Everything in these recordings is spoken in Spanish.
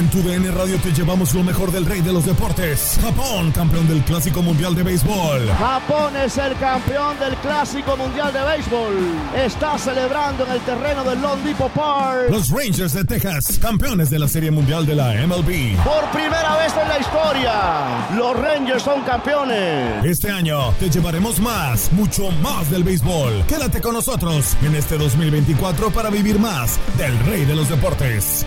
En tu DN Radio te llevamos lo mejor del rey de los deportes. Japón, campeón del Clásico Mundial de Béisbol. Japón es el campeón del Clásico Mundial de Béisbol. Está celebrando en el terreno del Lone Depot Park. Los Rangers de Texas, campeones de la Serie Mundial de la MLB. Por primera vez en la historia, los Rangers son campeones. Este año te llevaremos más, mucho más del béisbol. Quédate con nosotros en este 2024 para vivir más del rey de los deportes.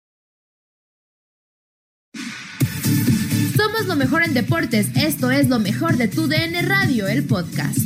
Somos lo mejor en deportes. Esto es lo mejor de tu DN Radio, el podcast.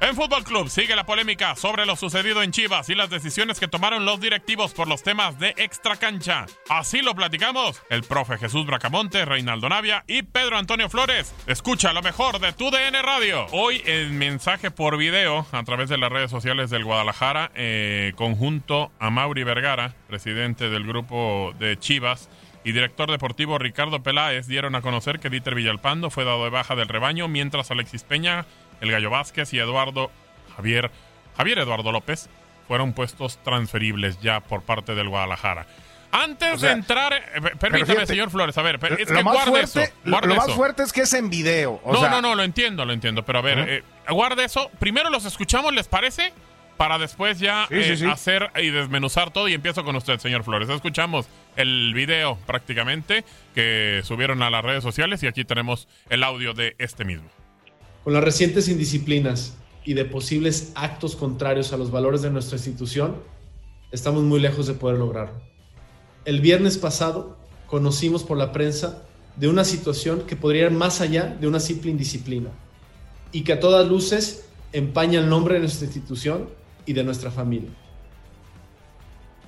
En Fútbol Club sigue la polémica sobre lo sucedido en Chivas y las decisiones que tomaron los directivos por los temas de extra cancha. Así lo platicamos el profe Jesús Bracamonte, Reinaldo Navia y Pedro Antonio Flores. Escucha lo mejor de tu DN Radio. Hoy en mensaje por video a través de las redes sociales del Guadalajara, eh, conjunto a Mauri Vergara, presidente del grupo de Chivas, y director deportivo Ricardo Peláez dieron a conocer que Dieter Villalpando fue dado de baja del rebaño, mientras Alexis Peña, el Gallo Vázquez y Eduardo Javier, Javier Eduardo López fueron puestos transferibles ya por parte del Guadalajara. Antes O sea, de entrar, eh, permítame, fíjate, señor Flores, a ver, es lo que más guarde fuerte, eso. lo- guarde lo más eso. fuerte es que es en video. o no, sea, no, no, lo entiendo, lo entiendo. Pero a ver, eh, guarde eso. Primero los escuchamos, ¿les parece? Para después ya Sí, sí, eh, sí. hacer y desmenuzar todo. Y empiezo con usted, señor Flores. Escuchamos el video prácticamente que subieron a las redes sociales y aquí tenemos el audio de este mismo. Con las recientes indisciplinas y de posibles actos contrarios a los valores de nuestra institución, estamos muy lejos de poder lograrlo. El viernes pasado conocimos por la prensa de una situación que podría ir más allá de una simple indisciplina y que a todas luces empaña el nombre de nuestra institución y de nuestra familia.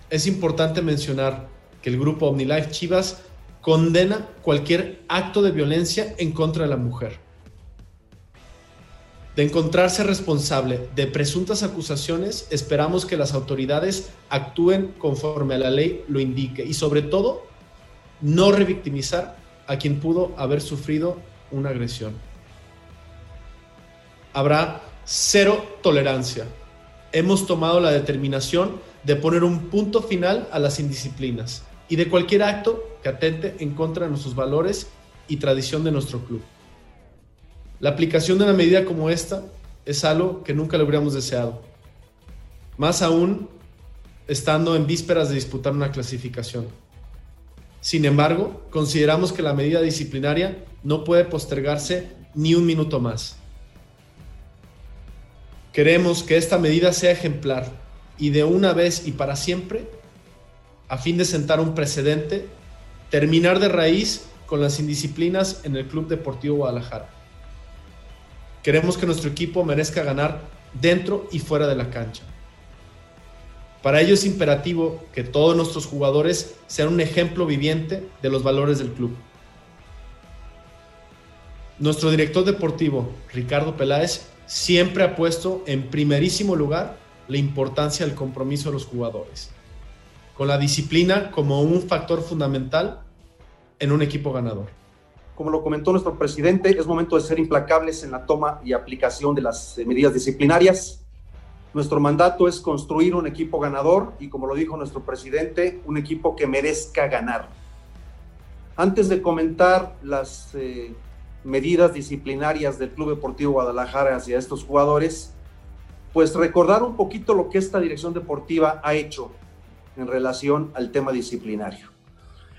Es importante mencionar que el grupo OmniLife Chivas condena cualquier acto de violencia en contra de la mujer de encontrarse responsable de presuntas acusaciones, esperamos que las autoridades actúen conforme a la ley lo indique y sobre todo no revictimizar a quien pudo haber sufrido una agresión. Habrá cero tolerancia. Hemos tomado la determinación de poner un punto final a las indisciplinas y de cualquier acto que atente en contra de nuestros valores y tradición de nuestro club. La aplicación de una medida como esta es algo que nunca le hubiéramos deseado. Más aún estando en vísperas de disputar una clasificación. Sin embargo, consideramos que la medida disciplinaria no puede postergarse ni un minuto más. Queremos que esta medida sea ejemplar y de una vez y para siempre, a fin de sentar un precedente, terminar de raíz con las indisciplinas en el Club Deportivo Guadalajara. Queremos que nuestro equipo merezca ganar dentro y fuera de la cancha. Para ello es imperativo que todos nuestros jugadores sean un ejemplo viviente de los valores del club. Nuestro director deportivo, Ricardo Peláez, siempre ha puesto en primerísimo lugar la importancia del compromiso de los jugadores, con la disciplina como un factor fundamental en un equipo ganador. Como lo comentó nuestro presidente, es momento de ser implacables en la toma y aplicación de las eh, medidas disciplinarias. Nuestro mandato es construir un equipo ganador y, como lo dijo nuestro presidente, un equipo que merezca ganar. Antes de comentar las eh, medidas disciplinarias del Club Deportivo Guadalajara hacia estos jugadores, pues recordar un poquito lo que esta dirección deportiva ha hecho en relación al tema disciplinario.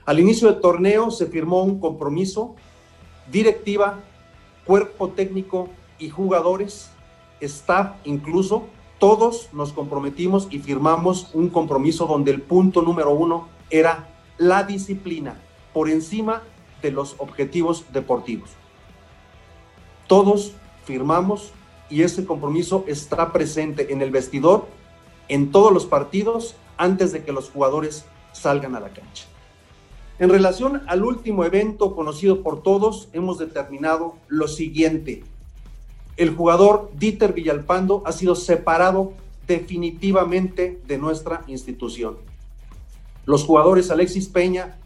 Al inicio del torneo se firmó un compromiso, directiva, cuerpo técnico y jugadores, staff incluso, todos nos comprometimos y firmamos un compromiso donde el punto número uno era la disciplina por encima de los objetivos deportivos. Todos firmamos y ese compromiso está presente en el vestidor, en todos los partidos, antes de que los jugadores salgan a la cancha. En relación al último evento conocido por todos, hemos determinado lo siguiente. El jugador Dieter Villalpando ha sido separado definitivamente de nuestra institución. Los jugadores Alexis Peña,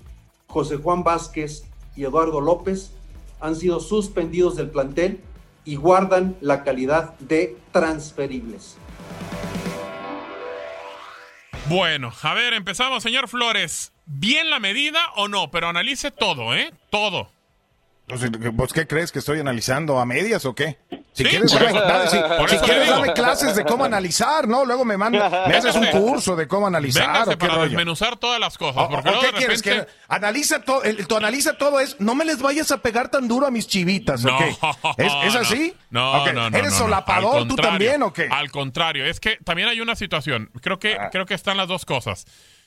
José Juan Vázquez y Eduardo López han sido suspendidos del plantel y guardan la calidad de transferibles. Bueno, a ver, empezamos, señor Flores. ¿Bien la medida o no? Pero analice todo, ¿eh? Todo. ¿Vos qué crees que estoy analizando? ¿A medias o qué? Si Sí, quieres, dame, si- si dame clases de cómo analizar, ¿no? Luego me manda, me haces un curso de cómo analizar Véngase o qué para rollo. desmenuzar todas las cosas. O- Porque o qué de quieres repente... que analiza todo? Tu analiza todo es no me les vayas a pegar tan duro a mis chivitas, ¿o No? ¿Es, así? No, no, no. ¿Eres no, solapador tú también o qué? Al contrario, es que también hay una situación. Creo que, Ah. creo que están las dos cosas.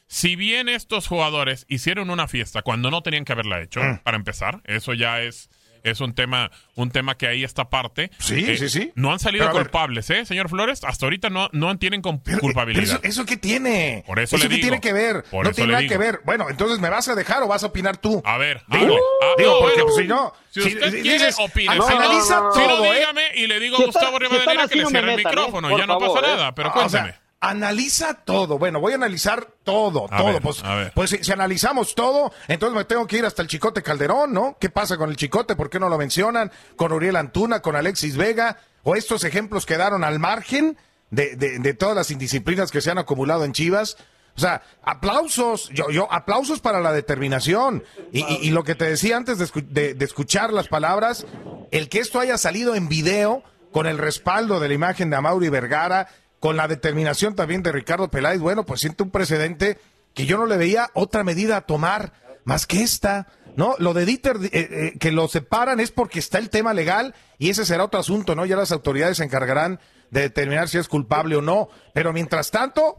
Si bien estos jugadores hicieron una fiesta cuando no tenían que haberla hecho, Mm. para empezar, eso ya es, es un tema, un tema que ahí está parte. Sí, Eh, sí, sí. No han salido Pero a ver. culpables, ¿eh, señor Flores? Hasta ahorita no, no tienen Pero, culpabilidad. pero eso, ¿eso qué tiene? Por eso le qué digo. tiene que ver? Por no eso tiene nada digo. que ver. Bueno, entonces, ¿me vas a dejar o vas a opinar tú? A ver, hable. Ah, Digo, no, porque bueno, pues, si no... Si usted si quiere, dices, opine. "Ah, Si no, analiza si no, ¿eh?" dígame y le digo a Gustavo Rivadeneira que le no cierre el ¿eh? micrófono. Ya no pasa ¿eh? nada, pero Ah, sea, analiza todo. Bueno, voy a analizar todo, A todo. ver, pues, pues si, si analizamos todo, entonces me tengo que ir hasta el Chicote Calderón, ¿no? ¿Qué pasa con el Chicote? ¿Por qué no lo mencionan? Con Uriel Antuna, con Alexis Vega, o estos ejemplos quedaron al margen de, de- de todas las indisciplinas que se han acumulado en Chivas. O sea, aplausos, yo, yo, aplausos para la determinación. Y, y- y lo que te decía antes de, escu- de- de escuchar las palabras, el que esto haya salido en video, con el respaldo de la imagen de Amauri Vergara, con la determinación también de Ricardo Peláez, bueno, pues siente un precedente que yo no le veía otra medida a tomar más que esta. No, lo de Dieter, eh, eh, que lo separan es porque está el tema legal y ese será otro asunto, ¿no? Ya las autoridades se encargarán de determinar si es culpable o no. Pero mientras tanto,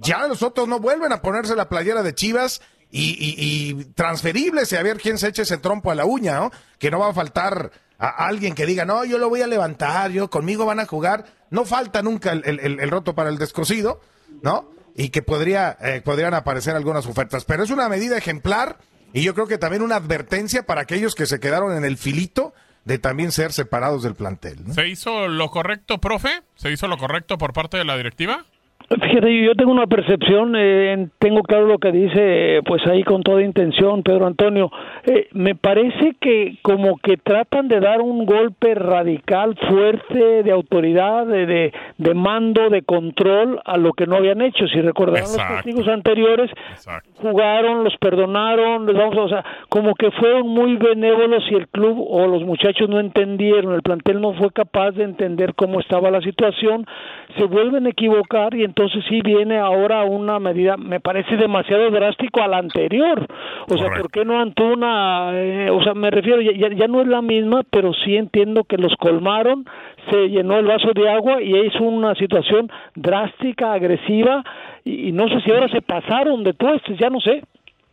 ya los otros no vuelven a ponerse la playera de Chivas y, y, y transferibles y a ver quién se eche ese trompo a la uña, ¿no? Que no va a faltar a alguien que diga, no, yo lo voy a levantar, yo conmigo van a jugar. No falta nunca el, el- el- roto para el descosido, ¿no? Y que podría, eh, podrían aparecer algunas ofertas. Pero es una medida ejemplar y yo creo que también una advertencia para aquellos que se quedaron en el filito de también ser separados del plantel. ¿no? ¿Se hizo lo correcto, profe? ¿Se hizo lo correcto por parte de la directiva? Fíjate, yo tengo una percepción, eh, tengo claro lo que dice, pues ahí con toda intención, Pedro Antonio. Eh, me parece que como que tratan de dar un golpe radical, fuerte, de autoridad, de, de, de mando, de control a lo que no habían hecho. Si recordarán los Exacto. castigos anteriores, Exacto. jugaron, los perdonaron, les vamos a, o sea, como que fueron muy benévolos y el club o los muchachos no entendieron, el plantel no fue capaz de entender cómo estaba la situación, se vuelven a equivocar y entonces sí viene ahora una medida, me parece demasiado drástico a la anterior, o sea, Correcto. ¿por qué no Antuna? Eh, o sea, me refiero, ya, ya- ya no es la misma, pero sí entiendo que los colmaron, se llenó el vaso de agua y es una situación drástica, agresiva, y, y no sé si ahora se pasaron de tuestes, ya no sé.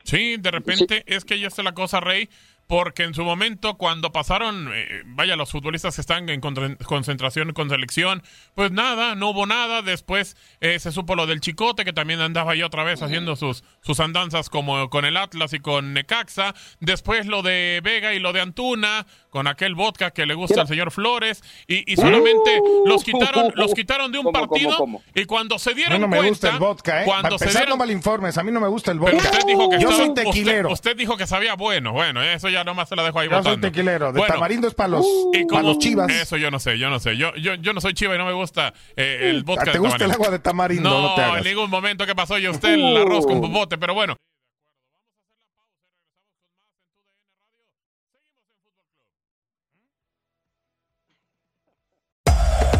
Sí, de repente es que ya está la cosa, Rey, porque en su momento cuando pasaron, eh, vaya, los futbolistas están en concentración con selección, pues nada, no hubo nada. Después eh, se supo lo del Chicote, que también andaba ahí otra vez haciendo sus, sus andanzas como con el Atlas y con Necaxa. Después lo de Vega y lo de Antuna. Con aquel vodka que le gusta al señor Flores y, solamente los quitaron los quitaron de un partido y cuando se dieron a mí no me gusta el vodka, ¿eh? Cuando se dieron... no malinformes, a mí no me gusta el vodka. usted dijo que Yo soy tequilero. Usted, dijo que sabía bueno. Bueno, eso ya nomás se la dejo ahí Yo soy tequilero. De tamarindo es para los, los chivas. Eso yo no sé, yo no sé. Yo, yo, yo no soy chiva y no me gusta eh, el vodka ¿Te gusta el agua de tamarindo? No, no te hagas. en ningún momento que pasó yo usted el arroz con popote, pero bueno.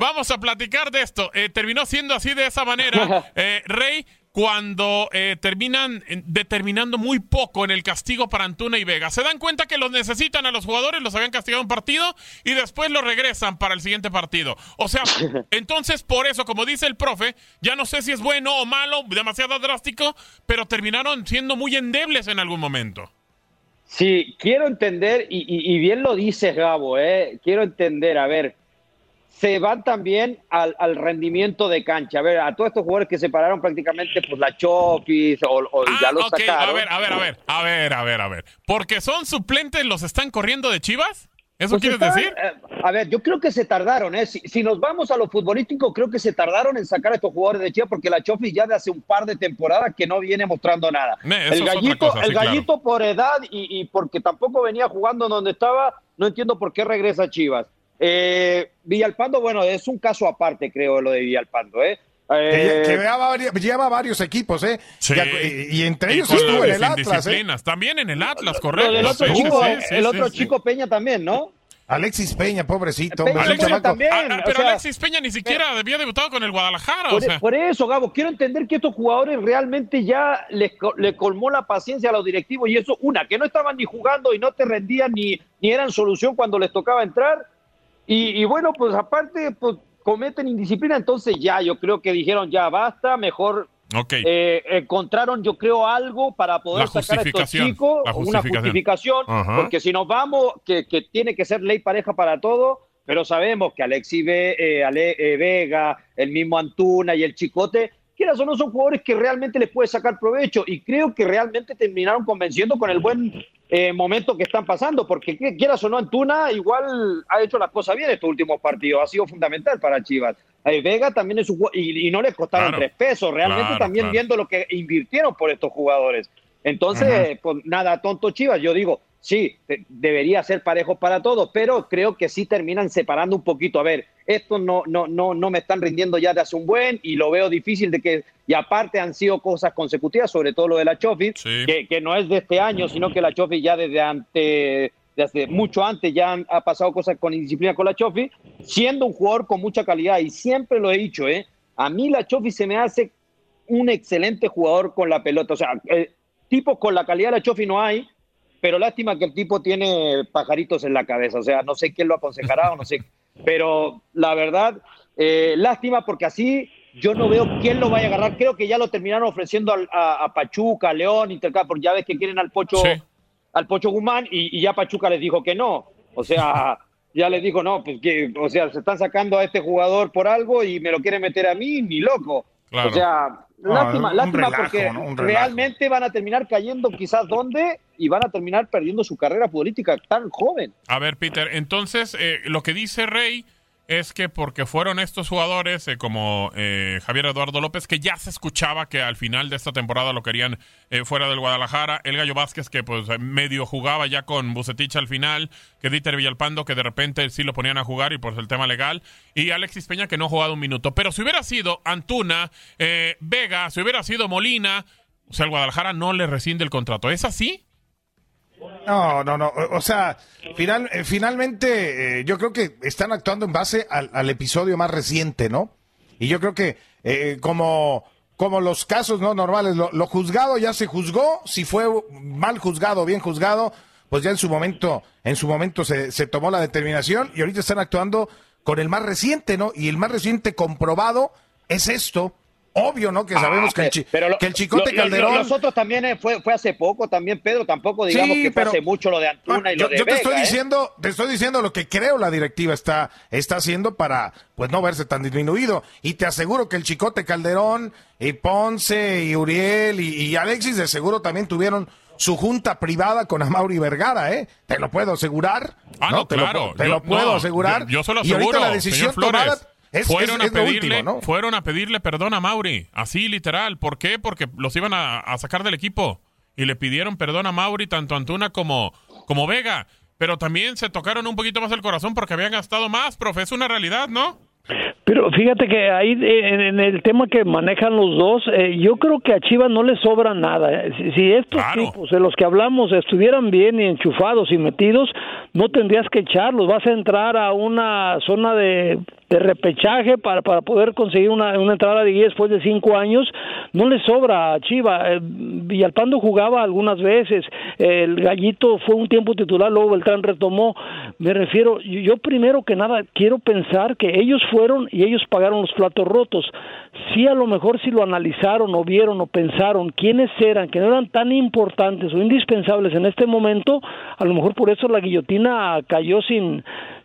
Vamos a platicar de esto. Eh, terminó siendo así de esa manera, eh, Rey, cuando eh, terminan determinando muy poco en el castigo para Antuna y Vega. Se dan cuenta que los necesitan a los jugadores, los habían castigado un partido y después los regresan para el siguiente partido. O sea, entonces por eso, como dice el profe, ya no sé si es bueno o malo, demasiado drástico, pero terminaron siendo muy endebles en algún momento. Sí, quiero entender, y, y bien lo dices, Gabo, eh, quiero entender, a ver, se van también al, rendimiento de cancha. A ver, a todos estos jugadores que se pararon prácticamente, pues la Chofis o, ya ah, los sacaron. A ver, a ver, a ver, a ver, a ver, a ver. ¿Porque son suplentes los están corriendo de Chivas? ¿Eso pues quieres decir? Eh, a ver, yo creo que se tardaron, ¿eh? Si, nos vamos a lo futbolístico, creo que se tardaron en sacar a estos jugadores de Chivas porque la Chofis ya de hace un par de temporadas que no viene mostrando nada. el gallito, el gallito por edad y, y porque tampoco venía jugando donde estaba, no entiendo por qué regresa a Chivas. Eh, Villalpando, bueno, es un caso aparte, creo, lo de Villalpando, ¿eh? eh que, lleva, varios equipos, ¿eh? Y, entre ellos estuvo en el Atlas. ¿eh? También en el Atlas, correcto. el otro, chico, el otro chico Peña también, ¿no? Alexis Peña, pobrecito. también, ah, pero Alexis Peña ni siquiera había debutado con el Guadalajara. Por, o sea. por, eso, Gabo, quiero entender que estos jugadores realmente ya le, le, colmó la paciencia a los directivos y eso, una, que no estaban ni jugando y no te rendían ni, ni eran solución cuando les tocaba entrar y, bueno, pues aparte, pues cometen indisciplina, entonces ya, yo creo que dijeron ya basta, mejor eh, encontraron, yo creo, algo para poder sacar a estos chicos, una justificación, porque si nos vamos, que, tiene que ser ley pareja para todo, pero sabemos que Alexi eh, Ale, eh, Vega, el mismo Antuna y el Chicote, quieras o no, son jugadores que realmente les puede sacar provecho y creo que realmente terminaron convenciendo con el buen eh, momento que están pasando, porque quieras o no, Antuna igual ha hecho las cosas bien estos últimos partidos, ha sido fundamental para Chivas. Eh, Vega también es un y, y no le costaron tres pesos, realmente también viendo lo que invirtieron por estos jugadores. Entonces, pues nada, tonto Chivas, yo digo, sí, debería ser parejo para todos, pero creo que sí terminan separando un poquito. A ver, esto no, no, no, no me están rindiendo ya de hace un buen y lo veo difícil de que, y aparte han sido cosas consecutivas, sobre todo lo de la Chofi, que, no es de este año, sino que la Chofi ya desde antes desde mucho antes ya ha pasado cosas con indisciplina con la Chofi, siendo un jugador con mucha calidad y siempre lo he dicho, ¿eh? A mí la Chofi se me hace un excelente jugador con la pelota, o sea, eh, tipo con la calidad de la Chofi no hay, pero lástima que el tipo tiene pajaritos en la cabeza, o sea, no sé quién lo aconsejará o no sé, pero la verdad, eh, lástima porque así yo no veo quién lo vaya a agarrar, creo que ya lo terminaron ofreciendo a, Pachuca, a León, Intercap, porque ya ves que quieren al Pocho, al Pocho Guzmán y, ya Pachuca les dijo que no, o sea, ya les dijo no, pues que, o sea, se están sacando a este jugador por algo y me lo quieren meter a mí, ni loco. O sea, lástima, lástima porque realmente van a terminar cayendo quizás dónde y van a terminar perdiendo su carrera política tan joven. A ver, Peter, entonces eh, lo que dice Rey es que porque fueron estos jugadores eh, como eh, Javier Eduardo López, que ya se escuchaba que al final de esta temporada lo querían eh, fuera del Guadalajara, el Gallo Vázquez que pues medio jugaba ya con Bucetich al final, que Dieter Villalpando que de repente sí lo ponían a jugar y por el tema legal, y Alexis Peña que no ha jugado un minuto. Pero si hubiera sido Antuna, Vega, si hubiera sido Molina, o sea, el Guadalajara no le rescinde el contrato. ¿Es así? No, no, no. O sea, final, eh, finalmente eh, yo creo que están actuando en base al, episodio más reciente, ¿no? Y yo creo que eh, como, como los casos no normales. Lo, lo juzgado ya se juzgó, si fue mal juzgado o bien juzgado, pues ya en su momento, en su momento se, se tomó la determinación y ahorita están actuando con el más reciente, ¿no? Y el más reciente comprobado es esto. Obvio, ¿no? Que sabemos que, el chi- Pero lo- que el Chicote lo- lo- Calderón... Los otros también eh, fue, fue hace poco, también Pedro, tampoco digamos Sí, que fue pero- hace mucho lo de Antuna y yo, lo de yo te estoy ¿eh? diciendo, te estoy diciendo lo que creo la directiva está, está haciendo para pues no verse tan disminuido. Y te aseguro que el Chicote Calderón, y Ponce, y Uriel, y, y Alexis de seguro también tuvieron su junta privada con Amauri Vergara, ¿eh? Te lo puedo asegurar. Ah, no, Te lo claro. pu- Te, Yo- lo puedo no, asegurar. Yo, yo se lo y ahorita aseguro, la decisión tomada es, fueron, es- es a pedirle, último, ¿no? fueron a pedirle perdón a Mauri, así literal. ¿Por qué? Porque los iban a, a sacar del equipo. Y le pidieron perdón a Mauri, tanto Antuna como, como Vega. Pero también se tocaron un poquito más el corazón porque habían gastado más, profe. Es una realidad, ¿no? Pero fíjate que ahí eh, en, en el tema que manejan los dos, eh, yo creo que a Chivas no le sobra nada. eh. Si, si estos tipos de los que hablamos estuvieran bien y enchufados y metidos, no tendrías que echarlos. Vas a entrar a una zona de, de repechaje para, para poder conseguir una, una entrada de guía después de cinco años. No le sobra a Chivas. Eh, Villalpando jugaba algunas veces. El Gallito fue un tiempo titular, luego Beltrán retomó. Me refiero, yo primero que nada quiero pensar que ellos fueron y ellos pagaron los platos rotos. Sí, a lo mejor si lo analizaron o vieron o pensaron quiénes eran, que no eran tan importantes o indispensables en este momento, a lo mejor por eso la guillotina cayó sin,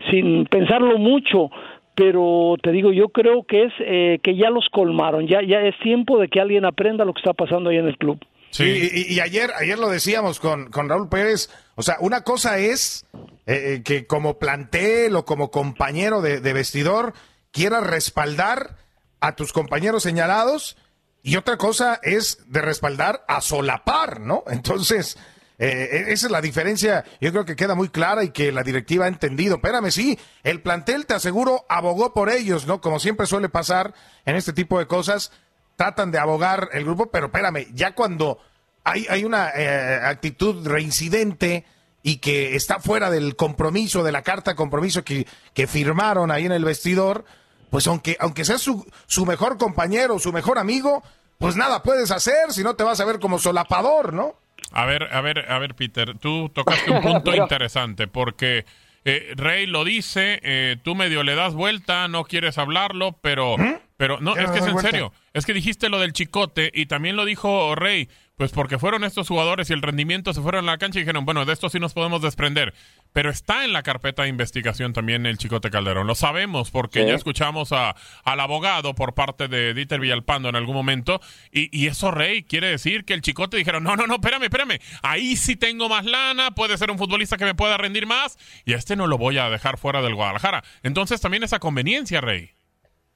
sin pensarlo mucho. Pero te digo, yo creo que es eh, que ya los colmaron, ya, ya es tiempo de que alguien aprenda lo que está pasando ahí en el club. Sí, y, y ayer, ayer lo decíamos con, con Raúl Pérez, o sea, una cosa es eh, eh, que como plantel o como compañero de, de vestidor quieras respaldar a tus compañeros señalados y otra cosa es de respaldar a solapar, ¿no? Entonces, eh, e- esa es la diferencia, yo creo que queda muy clara y que la directiva ha entendido. Espérame, sí, el plantel, te aseguro, abogó por ellos, ¿no? Como siempre suele pasar en este tipo de cosas, tratan de abogar el grupo, pero espérame, ya cuando hay, hay una eh, actitud reincidente y que está fuera del compromiso, de la carta de compromiso que, que firmaron ahí en el vestidor, pues aunque, aunque sea su, su mejor compañero, su mejor amigo, pues nada puedes hacer si no te vas a ver como solapador, ¿no? A ver, a ver, a ver, Peter, tú tocaste un punto Pero- interesante porque eh, Rey lo dice, eh, tú medio le das vuelta, no quieres hablarlo, pero, pero no, ¿Qué es que es en vuelta? serio. Es que dijiste lo del chicote y también lo dijo Rey, pues porque fueron estos jugadores y el rendimiento se fueron a la cancha y dijeron, bueno, de esto sí nos podemos desprender. Pero está en la carpeta de investigación también el Chicote Calderón. Lo sabemos porque Sí. ya escuchamos a, al abogado por parte de Dieter Villalpando en algún momento. Y, y eso, Rey, quiere decir que el Chicote dijeron, no, no, no, espérame, espérame. Ahí sí tengo más lana, puede ser un futbolista que me pueda rendir más. Y a este no lo voy a dejar fuera del Guadalajara. Entonces también esa conveniencia, Rey.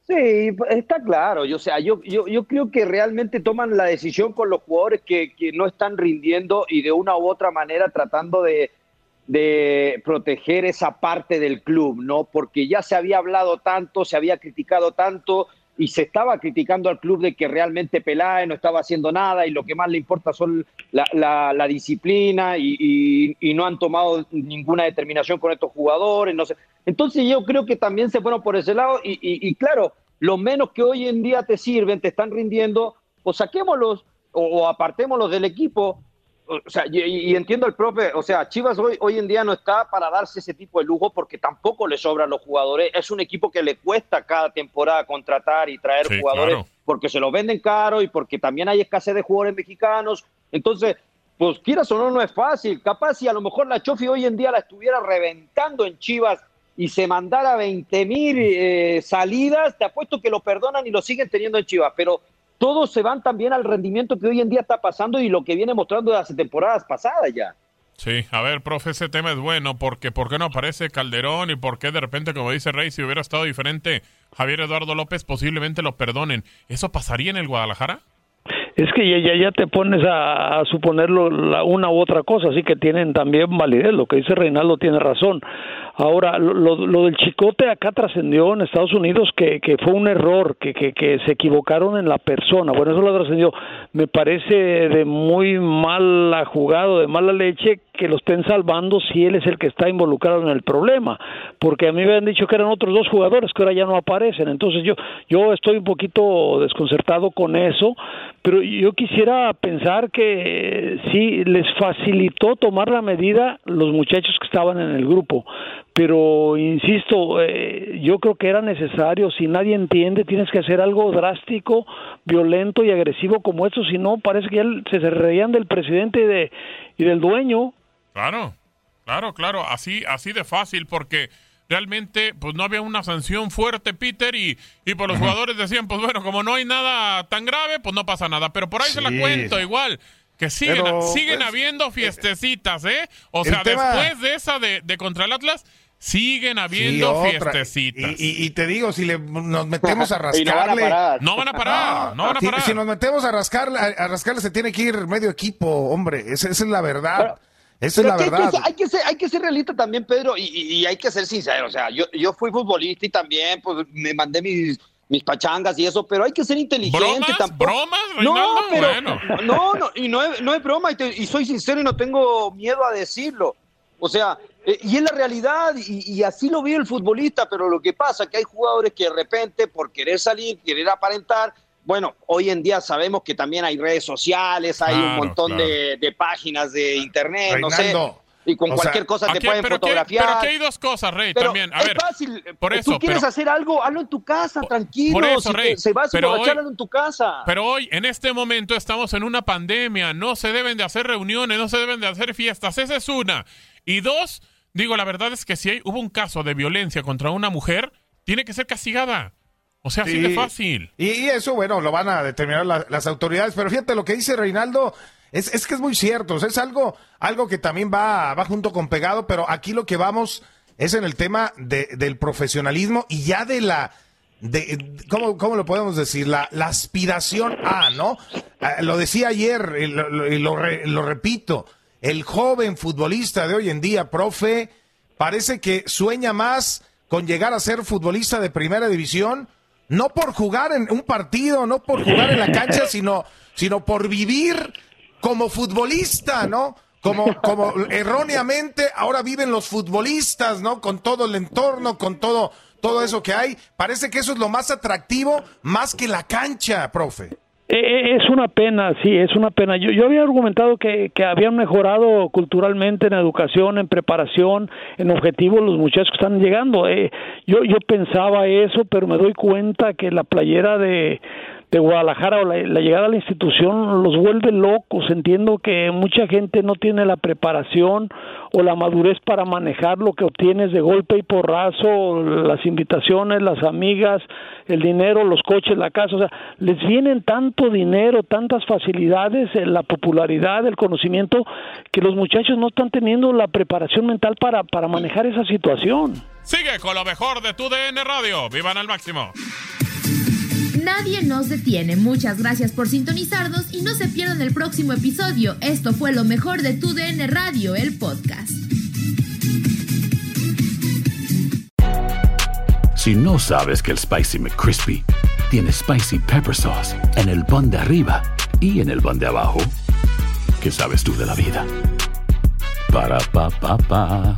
Sí, está claro. Yo, o sea, yo, yo, yo creo que realmente toman la decisión con los jugadores que, que no están rindiendo y de una u otra manera tratando de, de proteger esa parte del club, ¿no? Porque ya se había hablado tanto, se había criticado tanto y se estaba criticando al club de que realmente Peláez no estaba haciendo nada y lo que más le importa son la, la- disciplina y- y no han tomado ninguna determinación con estos jugadores, no sé. Entonces yo creo que también se fueron por ese lado y, y- y claro, lo menos que hoy en día te sirven, te están rindiendo, pues saquémoslos o, o apartémoslos del equipo. O sea, y, y entiendo el profe, o sea, Chivas hoy, hoy en día no está para darse ese tipo de lujo porque tampoco le sobran los jugadores. Es un equipo que le cuesta cada temporada contratar y traer Sí, jugadores claro. porque se los venden caro y porque también hay escasez de jugadores mexicanos. Entonces, pues quieras o no, no es fácil. Capaz si a lo mejor la Chofi hoy en día la estuviera reventando en Chivas y se mandara 20 mil eh, salidas, te apuesto que lo perdonan y lo siguen teniendo en Chivas. Pero todos se van también al rendimiento que hoy en día está pasando y lo que viene mostrando las temporadas pasadas ya. Sí, a ver, profe, ese tema es bueno porque ¿por qué no aparece Calderón y por qué de repente, como dice Rey, si hubiera estado diferente Javier Eduardo López, posiblemente lo perdonen? ¿Eso pasaría en el Guadalajara? Es que ya, ya, ya te pones a, suponerlo una u otra cosa, así que tienen también validez. Lo que dice Reinaldo tiene razón. Ahora, lo, lo, del chicote acá trascendió en Estados Unidos que, que fue un error, que, que, que se equivocaron en la persona. Bueno, eso lo trascendió. Me parece de muy mala jugado, de mala leche, que lo estén salvando si él es el que está involucrado en el problema, porque a mí me han dicho que eran otros dos jugadores que ahora ya no aparecen, entonces yo yo estoy un poquito desconcertado con eso, pero yo quisiera pensar que sí les facilitó tomar la medida los muchachos que estaban en el grupo, pero insisto, eh, yo creo que era necesario, si nadie entiende, tienes que hacer algo drástico, violento y agresivo como esto, si no parece que ya se reían del presidente y, de, y del dueño. Claro, claro, claro, así, así de fácil, porque realmente pues no había una sanción fuerte, Peter, y, y por los jugadores decían, pues bueno, como no hay nada tan grave, pues no pasa nada. Pero por ahí se la cuento igual. Que siguen, Pero, siguen pues, habiendo fiestecitas, ¿eh? O sea, tema- después de esa de, de contra el Atlas, siguen habiendo fiestecitas. Y, y- y te digo, si le, nos metemos a Y no van a rascarle. parar. No van a parar, no van a si- parar. Si, nos metemos a rascarle, a, a rascarle, se tiene que ir medio equipo, hombre. Esa, esa es la verdad. Esa es Pero la que hay, verdad. hay, que ser, hay que ser realista también, Pedro, y, y- y hay que ser sincero. O sea, yo, yo fui futbolista y también pues, me mandé mis, mis pachangas y eso, pero hay que ser inteligente ¿Bromas? tampoco. ¿Bromas, No, pero Bueno. no, no, y no es, no es broma, y, te- y soy sincero y no tengo miedo a decirlo. O sea, eh, y es la realidad, y, y así lo ve el futbolista, pero lo que pasa es que hay jugadores que de repente, por querer salir, querer aparentar, bueno, hoy en día sabemos que también hay redes sociales, hay un montón claro. de, de páginas de internet, no sé, y con o cualquier sea, cosa te Aquí- pueden pero, fotografiar. pero aquí hay dos cosas, Rey, Pero también. A es ver, fácil. por Tú eso, quieres pero- hacer algo, hazlo en tu casa, tranquilo. por eso, si te- Rey, se vas a pero emborrachar, hoy- hazlo en tu casa. Pero hoy, en este momento, estamos en una pandemia. No se deben de hacer reuniones, no se deben de hacer fiestas. Esa es una. Y dos, digo, la verdad es que si hay, hubo un caso de violencia contra una mujer, tiene que ser castigada. O sea, así Sí. de fácil. Y, y eso, bueno, lo van a determinar la- las autoridades. Pero fíjate, lo que dice Reinaldo es, es que es muy cierto. O sea, es algo, algo que también va, va junto con pegado, pero aquí lo que vamos es en el tema de- del profesionalismo y ya de la... De, ¿cómo, ¿Cómo lo podemos decir? La, la aspiración a, ¿no? Ah, lo decía ayer y lo, lo- y lo re- lo repito. El joven futbolista de hoy en día, profe, parece que sueña más con llegar a ser futbolista de primera división, no por jugar en un partido, no por jugar en la cancha, sino, sino por vivir como futbolista, ¿no? Como, como erróneamente ahora viven los futbolistas, ¿no? Con todo el entorno, con todo, todo eso que hay. Parece que eso es lo más atractivo, más que la cancha, profe. Eh, eh, Es una pena, sí, es una pena. Yo, yo había argumentado que, que habían mejorado culturalmente en educación, en preparación, en objetivos los muchachos que están llegando. Eh, yo, yo pensaba eso, pero me doy cuenta que la playera de, de Guadalajara o la, llegada a la institución los vuelve locos. Entiendo que mucha gente no tiene la preparación o la madurez para manejar lo que obtienes de golpe y porrazo, las invitaciones, las amigas, el dinero, los coches, la casa, o sea, les vienen tanto dinero, tantas facilidades, eh, la popularidad, el conocimiento, que los muchachos no están teniendo la preparación mental para, para manejar esa situación. Sigue con lo mejor de tu DN Radio. ¡Vivan al máximo! Nadie nos detiene. Muchas gracias por sintonizarnos y no se pierdan el próximo episodio. Esto fue lo mejor de tu DN Radio, el podcast. Si no sabes que el Spicy McCrispy tiene Spicy Pepper Sauce en el pan de arriba y en el pan de abajo, ¿qué sabes tú de la vida? Para, pa, pa, pa.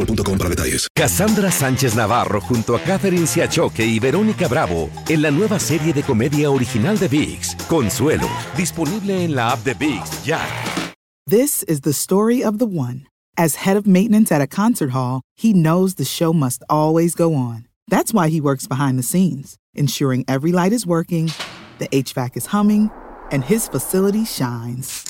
boostmobile.com para detalles. Cassandra Sánchez Navarro junto a Catherine Siachoque y Verónica Bravo en la nueva serie de comedia original de VIX, Consuelo, disponible en la app de VIX ya. This is the story of the one. As head of maintenance at a concert hall, he knows the show must always go on. That's why he works behind the scenes, ensuring every light is working, the HVAC is humming, and his facility shines.